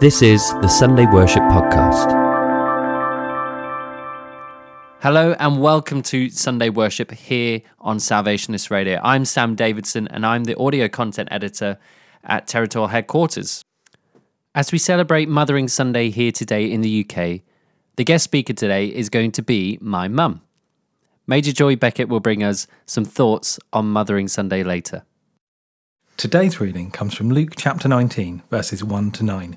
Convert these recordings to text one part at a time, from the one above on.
This is the Sunday Worship Podcast. Hello and welcome to Sunday Worship here on Salvationist Radio. I'm Sam Davidson and I'm the audio content editor at Territorial Headquarters. As we celebrate Mothering Sunday here today in the UK, the guest speaker today is going to be my mum. Major Joy Beckett will bring us some thoughts on Mothering Sunday later. Today's reading comes from Luke chapter 19, verses 1 to 9.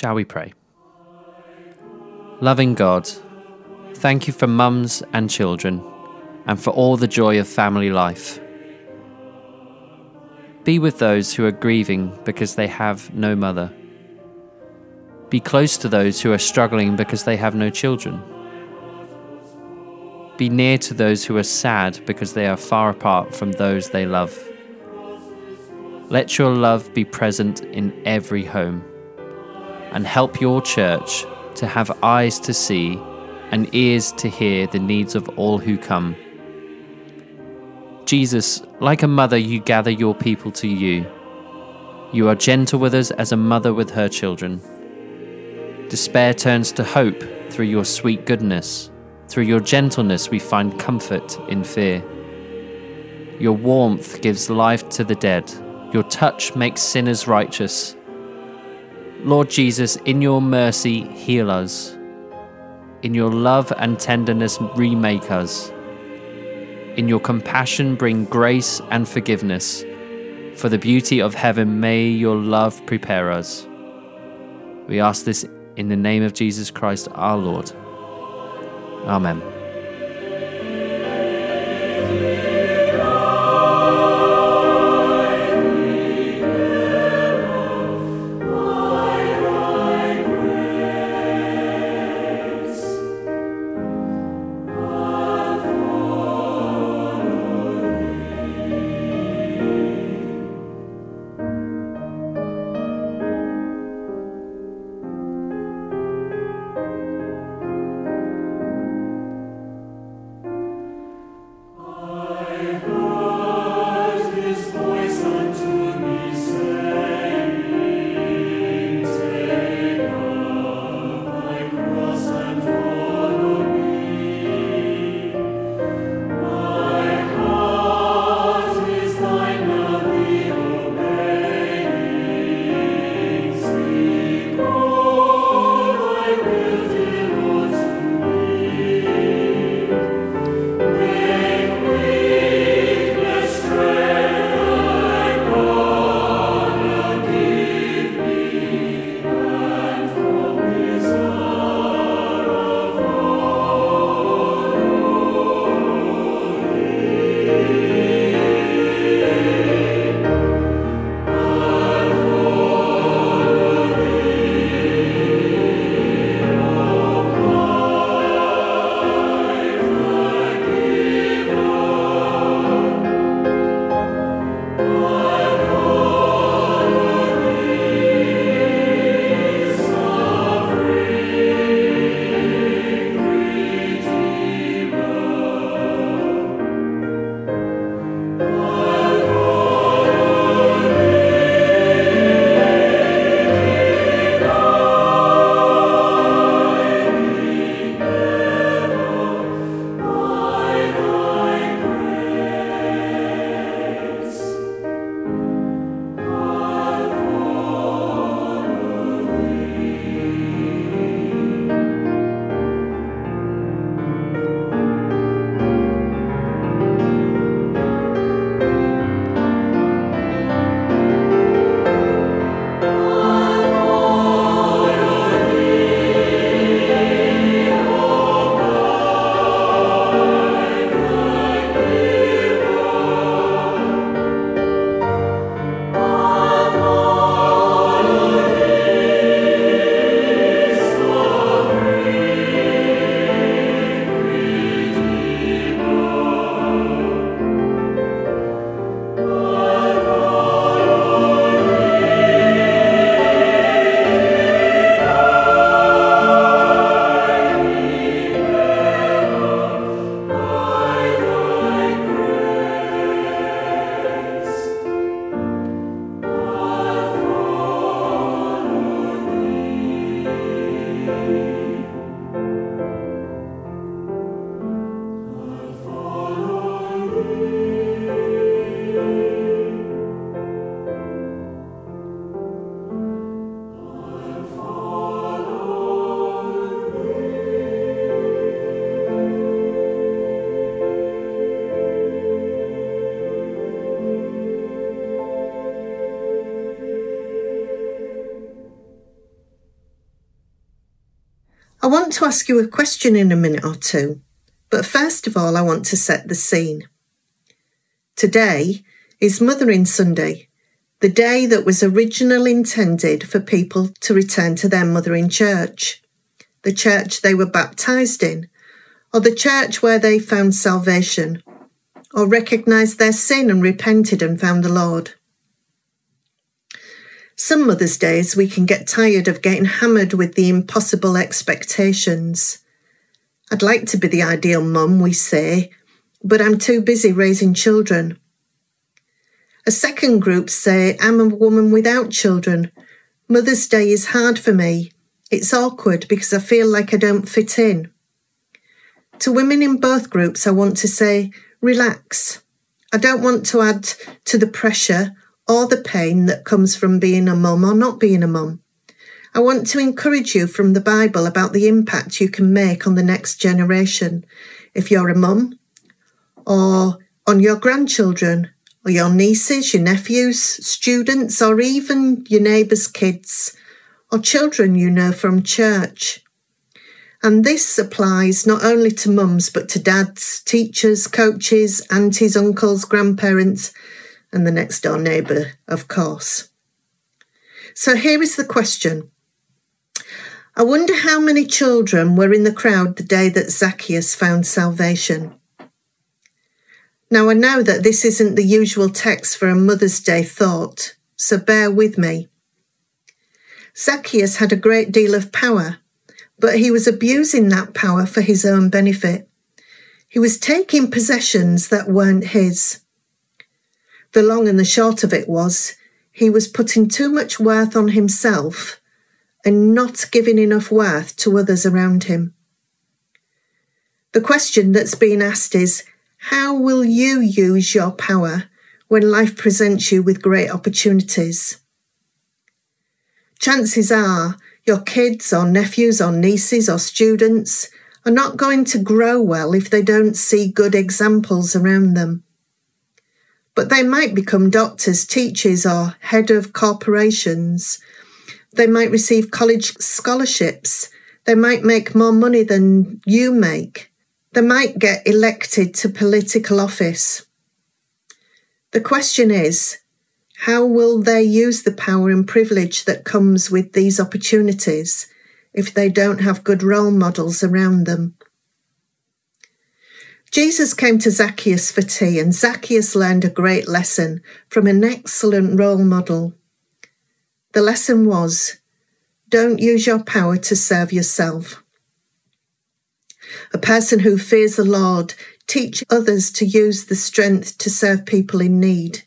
Shall we pray? Loving God, thank you for mums and children and for all the joy of family life. Be with those who are grieving because they have no mother. Be close to those who are struggling because they have no children. Be near to those who are sad because they are far apart from those they love. Let your love be present in every home and help your church to have eyes to see and ears to hear the needs of all who come. Jesus, like a mother, you gather your people to you. You are gentle with us as a mother with her children. Despair turns to hope through your sweet goodness. Through your gentleness, we find comfort in fear. Your warmth gives life to the dead. Your touch makes sinners righteous. Lord Jesus, in your mercy, heal us. In your love and tenderness, remake us. In your compassion, bring grace and forgiveness. For the beauty of heaven, may your love prepare us. We ask this in the name of Jesus Christ our Lord. Amen. To ask you a question in a minute or two, but first of all, I want to set the scene. Today is Mothering Sunday, the day that was originally intended for people to return to their mothering church, the church they were baptized in, or the church where they found salvation, or recognized their sin and repented and found the Lord. Some Mother's Days we can get tired of getting hammered with the impossible expectations. I'd like to be the ideal mum, we say, but I'm too busy raising children. A second group say, I'm a woman without children. Mother's Day is hard for me. It's awkward because I feel like I don't fit in. To women in both groups, I want to say, relax. I don't want to add to the pressure or the pain that comes from being a mum or not being a mum. I want to encourage you from the Bible about the impact you can make on the next generation if you're a mum, or on your grandchildren, or your nieces, your nephews, students, or even your neighbours' kids, or children you know from church. And this applies not only to mums, but to dads, teachers, coaches, aunties, uncles, grandparents, and the next door neighbour, of course. So here is the question. I wonder how many children were in the crowd the day that Zacchaeus found salvation. Now, I know that this isn't the usual text for a Mother's Day thought, so bear with me. Zacchaeus had a great deal of power, but he was abusing that power for his own benefit. He was taking possessions that weren't his. The long and the short of it was, he was putting too much worth on himself and not giving enough worth to others around him. The question that's being asked is how will you use your power when life presents you with great opportunities? Chances are your kids or nephews or nieces or students are not going to grow well if they don't see good examples around them but they might become doctors, teachers, or head of corporations. They might receive college scholarships. They might make more money than you make. They might get elected to political office. The question is, how will they use the power and privilege that comes with these opportunities if they don't have good role models around them? Jesus came to Zacchaeus for tea, and Zacchaeus learned a great lesson from an excellent role model. The lesson was don't use your power to serve yourself. A person who fears the Lord teach others to use the strength to serve people in need.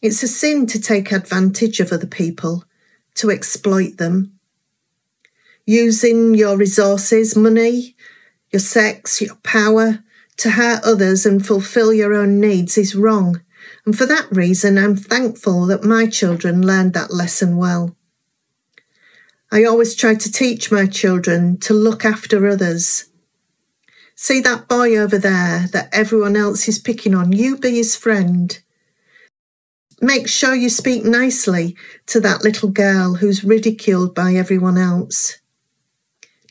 It's a sin to take advantage of other people, to exploit them. Using your resources, money, your sex, your power to hurt others and fulfill your own needs is wrong. And for that reason, I'm thankful that my children learned that lesson well. I always try to teach my children to look after others. See that boy over there that everyone else is picking on, you be his friend. Make sure you speak nicely to that little girl who's ridiculed by everyone else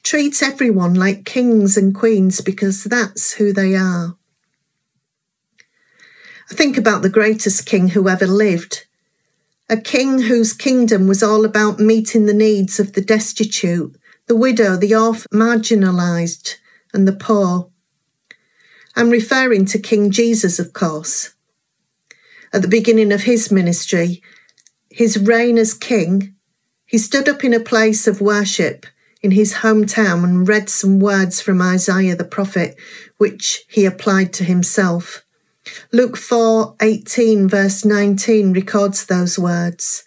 treat everyone like kings and queens because that's who they are. I think about the greatest king who ever lived, a king whose kingdom was all about meeting the needs of the destitute, the widow, the orphan, marginalised, and the poor. I'm referring to King Jesus, of course. At the beginning of his ministry, his reign as king, he stood up in a place of worship in his hometown and read some words from Isaiah the prophet, which he applied to himself. Luke 4 18, verse 19 records those words.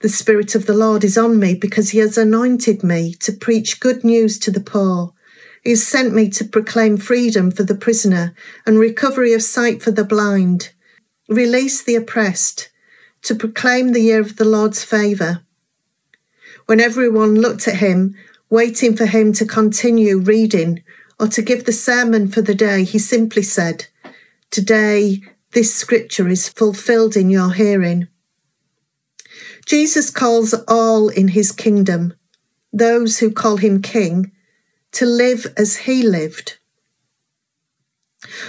The Spirit of the Lord is on me because he has anointed me to preach good news to the poor. He has sent me to proclaim freedom for the prisoner and recovery of sight for the blind, release the oppressed, to proclaim the year of the Lord's favour. When everyone looked at him, waiting for him to continue reading or to give the sermon for the day, he simply said, Today, this scripture is fulfilled in your hearing. Jesus calls all in his kingdom. those who call him king, to live as he lived.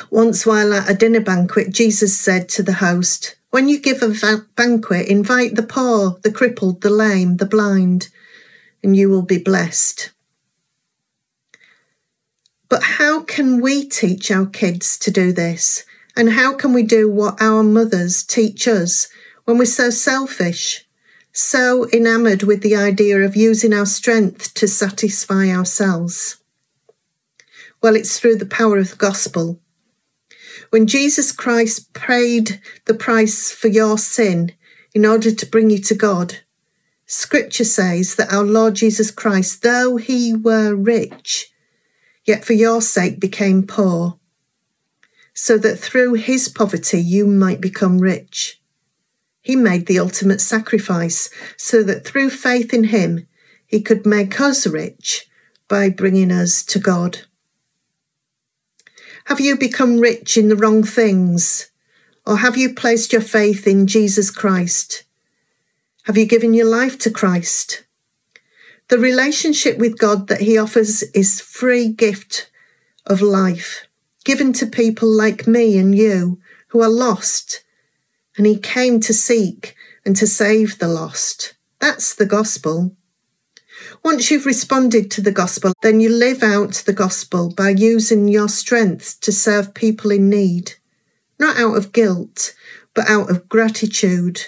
Once, while at a dinner banquet, Jesus said to the host, When you give a va- banquet, invite the poor, the crippled, the lame, the blind, and you will be blessed. But how can we teach our kids to do this? And how can we do what our mothers teach us when we're so selfish, so enamoured with the idea of using our strength to satisfy ourselves? Well, it's through the power of the gospel. When Jesus Christ paid the price for your sin in order to bring you to God, Scripture says that our Lord Jesus Christ, though he were rich, yet for your sake became poor, so that through his poverty you might become rich. He made the ultimate sacrifice so that through faith in him he could make us rich by bringing us to God. Have you become rich in the wrong things? Or have you placed your faith in Jesus Christ? Have you given your life to Christ? The relationship with God that He offers is free gift of life, given to people like me and you who are lost. And He came to seek and to save the lost. That's the gospel. Once you've responded to the gospel, then you live out the gospel by using your strength to serve people in need, not out of guilt, but out of gratitude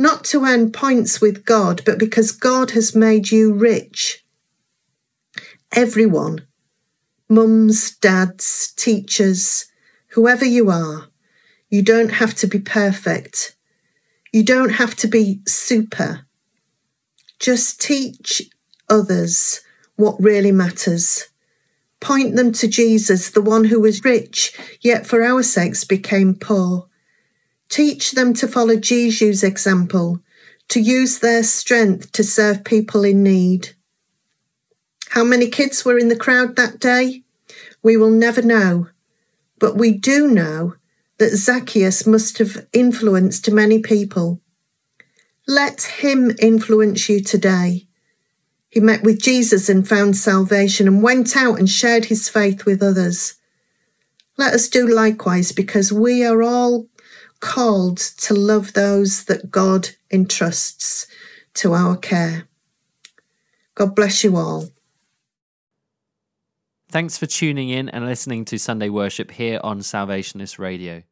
not to earn points with God, but because God has made you rich. Everyone, mums, dads, teachers, whoever you are, you don't have to be perfect. You don't have to be super. Just teach others what really matters. Point them to Jesus, the one who was rich, yet for our sakes became poor. Teach them to follow Jesus' example, to use their strength to serve people in need. How many kids were in the crowd that day? We will never know, but we do know that Zacchaeus must have influenced many people. Let him influence you today. He met with Jesus and found salvation and went out and shared his faith with others. Let us do likewise because we are all called to love those that God entrusts to our care. God bless you all. Thanks for tuning in and listening to Sunday worship here on Salvationist Radio.